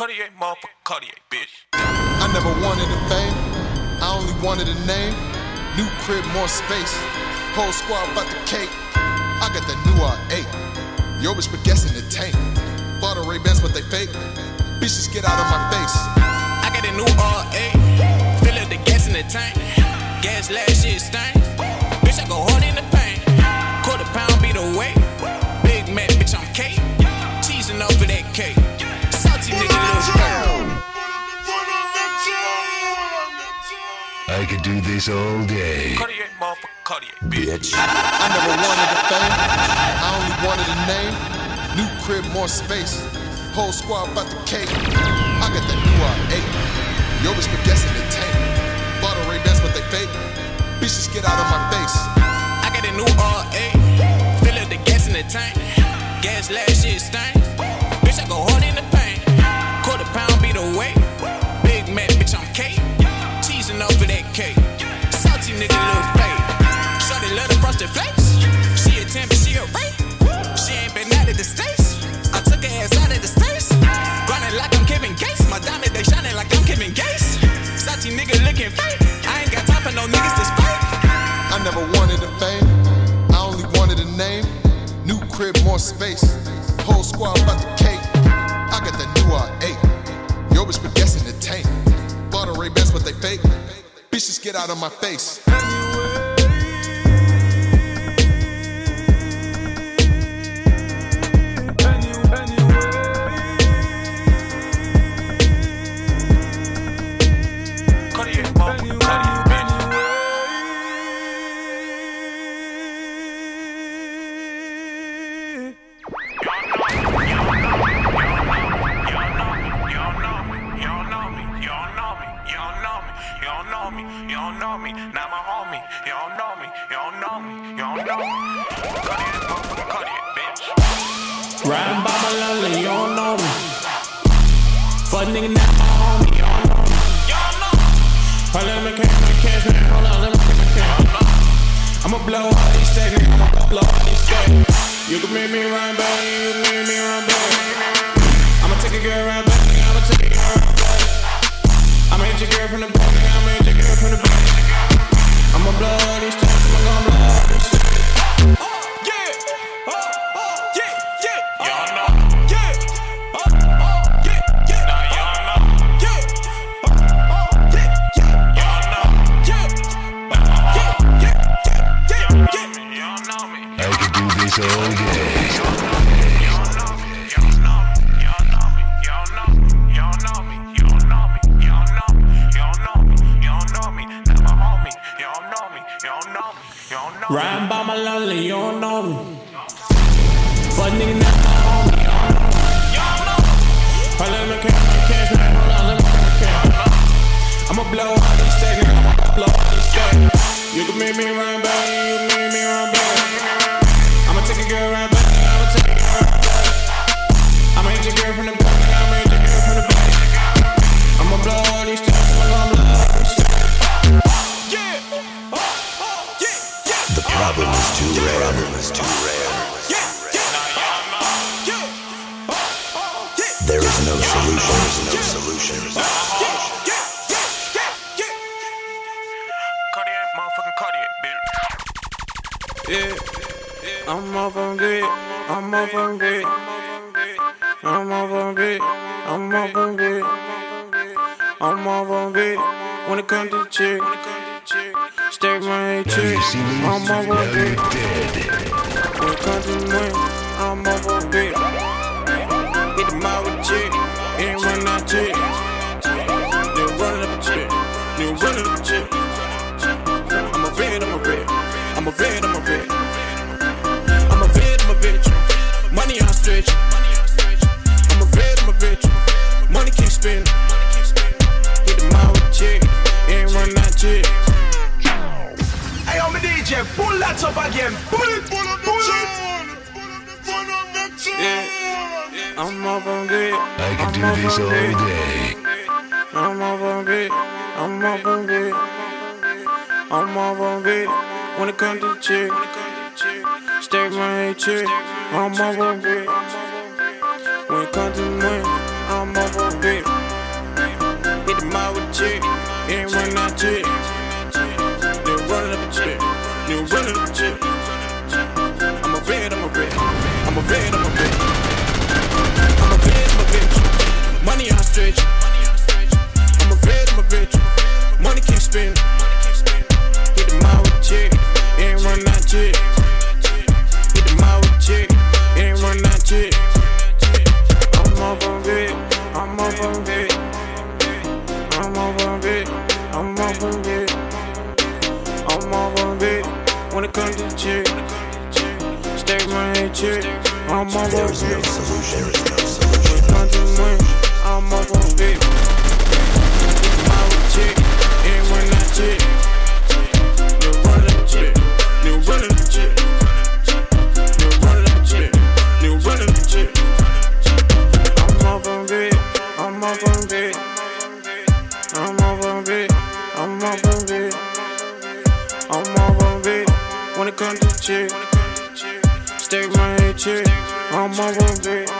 Cartier, motherfucker, Cartier, bitch. I never wanted the fame, I only wanted a name. New crib, more space. Whole squad about the cake. I got that new R8. Yo, bitch, but guessing the tank. Bought a Ray-Bans, but they fake. Bitches get out of my face. I got a new R8. Fill up the gas in the tank. Gas last shit stank. Bitch, I go hard in the paint. Quarter pound be the weight. Could do this all day. Cartier, motherfucker, Cartier, bitch. I never wanted the fame, I only wanted a name. New crib, more space. Whole squad about the cake. I got that new R8. Yo, bitch, but guessing the tank. Bought a Ray-Bans, but they fake. Bitches get out of my face. I got a new R8. Fill up the gas in the tank. Gas last shit stank. Bitch, I go hard in the fake. Bitches get out of my face. Riding by my lonely, you don't know me. Fuck nigga, not know me. Run by my homie, you don't know me. Hold on, let me catch my cash, man. Hold on, let me catch my cash. I'ma blow all these stacks. I'ma blow all these stacks. You can make me run back, you can make me run back. I'ma take a girl around back, Y'all know me. Riding by my lonely, you don't know me. Fuck nigga, homie, you don't know. Hold let me catch my cash, man. Hold on, let me catch my cash. I'ma blow all these stacks. I'ma blow all these stacks. You can make me run back, you can make me Up on grid, I'm up on grid, I'm up on grid, I'm up on grid, I'm up on grid. When it comes to the chick, stack my chick, you see me? I'm Now on dead. When it comes to money, I'm up on grid. Hit the mile with chick, ain't run that chick. Then run up a chick, then run up a chick. I'm a vet, I'm a vet, I'm a vet, I'm a vet. it up again. Pull it, pull. Yeah. I'm up on grid. I can I'm do this all grid. day. I'm up on grid. I'm up on grid. I'm up on grid. When it comes to chick, stack my chick. I'm up on grid. When it comes to money, I'm up on grid. Hit the mile with chick. Ain't run out chick. I'm a red, I'm a red. I'm a red, I'm a red. I'm a red, I'm a bitch. Money on a. I'm a red, I'm a bitch. Money can't. Hit the mile with chick. Ain't run out chick. Hit the mile with chick. Ain't run out chick. I'm over red. I'm over red. I'm over red. I'm over red. call the chick. Stack my head chick. I'm on my bitch. Come to me, I'm on my bitch. I'm off on bitch, I'm off on bitch. I'm off on bitch, come to cheer. stay my head cheer. I'm one there.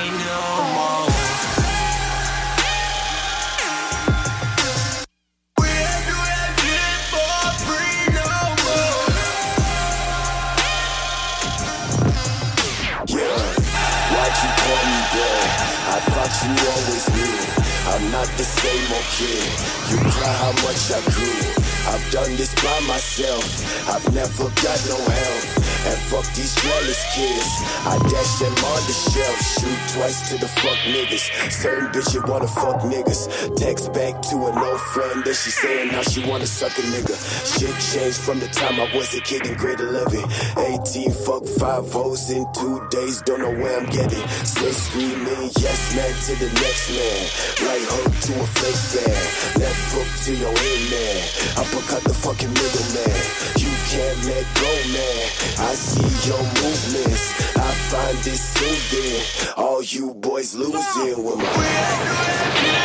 you call me back? I thought you always knew I'm not the same old kid. You cry how much I grew. I've done this by myself. I've never got no help. And fuck these jealous kids. I dash them on the shelf. Shoot twice to the fuck niggas. Certain bitch you wanna fuck niggas. Text back to an old friend that she saying how she wanna suck a nigga. Shit changed from the time I was a kid in grade 11. 18 fuck five hoes in two days. Don't know where I'm getting. Say screaming yes man to the next man. Right hook to a fake fan. Left hook to your in man. Uppercut the fucking middle man. You can't let go man. I see your movements. I find it soothing. All you boys losing with my.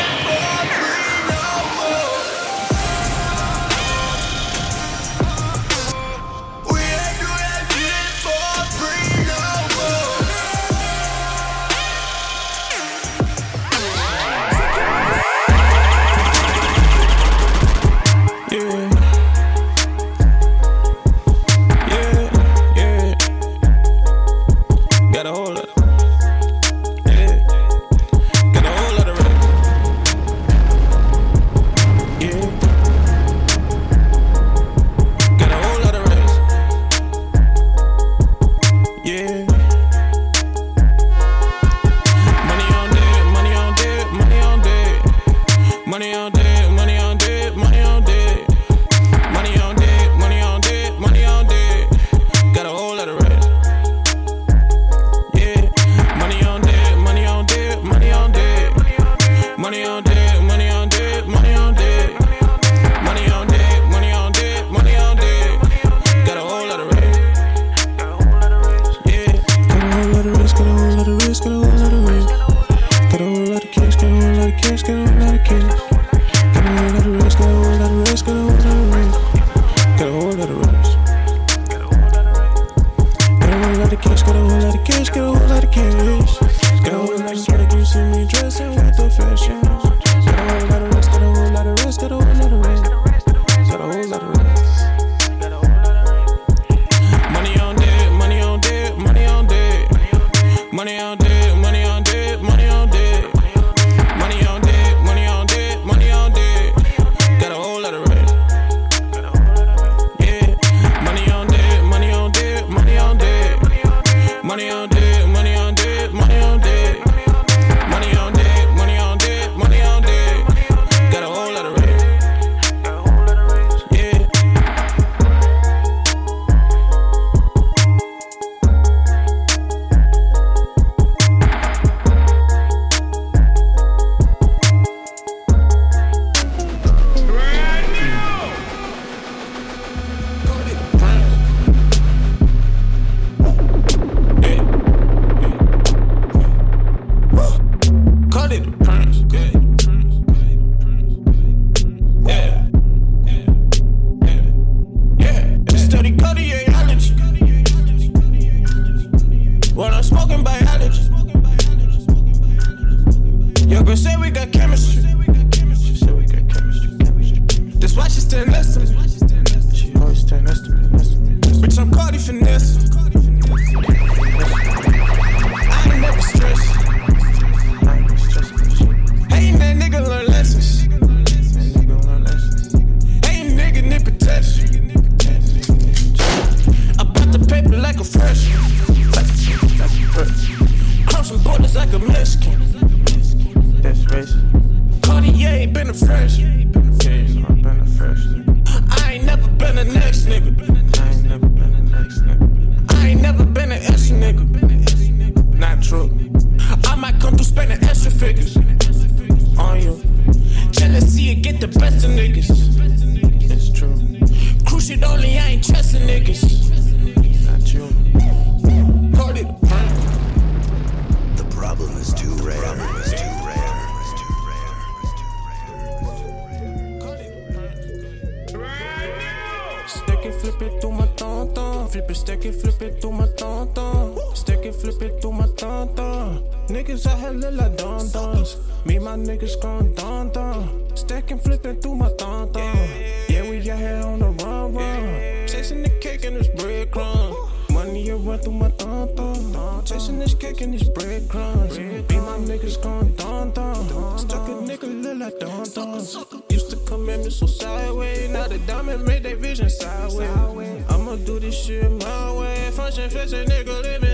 What I'm smoking by Niggas out here look like dum dums. Me, my niggas gon' dun dun. Stack and flip it through my thumb thumb. Yeah, we out here on the run run. Chasing the cake and this breadcrumb. Money you run through my thumb thumb. Chasing this cake and this breadcrumbs. Be my niggas gon' dun dun. Stuck a nigga look like dun dun. Used to come at me so sideways. Now the diamond made their vision sideways. I'ma do this shit my way. Function, fashion, nigga living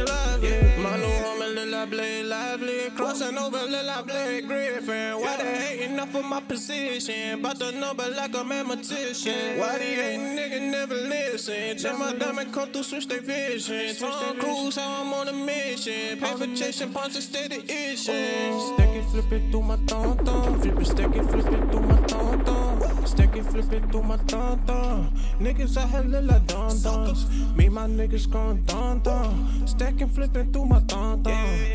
I lively. Crossing over, little I Blake Griffin. Why they hating off of my position? About the number like a mathematician. Why the hating nigga never listen? Tell my diamond come through, switch their vision. Tom Cruise, how I'm on a mission. Paper chasing, punch and steady issue. Stack it, flip it through my thumb thumb. Flip it, stack it, flip it through my thumb thumb. Stack it, flip it through my thumb thumb. Niggas here look like dum dums. Me, my niggas gon' dun dun. Stack and flipping through my thumb thumb.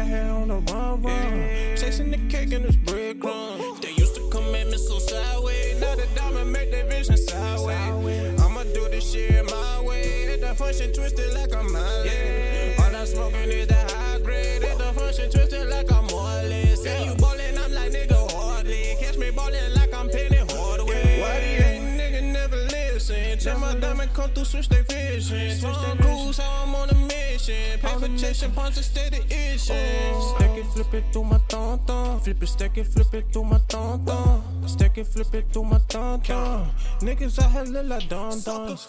Yeah, got here on the run run. Chasing the cake and this breadcrumb. They used to come at me so sideways. Now the diamond make their vision sideways. I'ma do this shit my way. Hit the function twisted like I'm Miley. All I'm smoking is the high grade. Hit the function twisted like I'm Morley. Say you ballin', I'm like nigga hardly. Catch me ballin' like I'm Penny Hardaway. Why the ain't nigga never listen? Tell my diamond come through, switch their vision. Tom Cruise, how I'm on a mission. Paper chasing, punch steady Stack it, flip it through my thumb thumb. Flip it, stack it, flip it through my thumb thumb. Stack it, flip it through my thumb thumb. Niggas out here look like dum dums.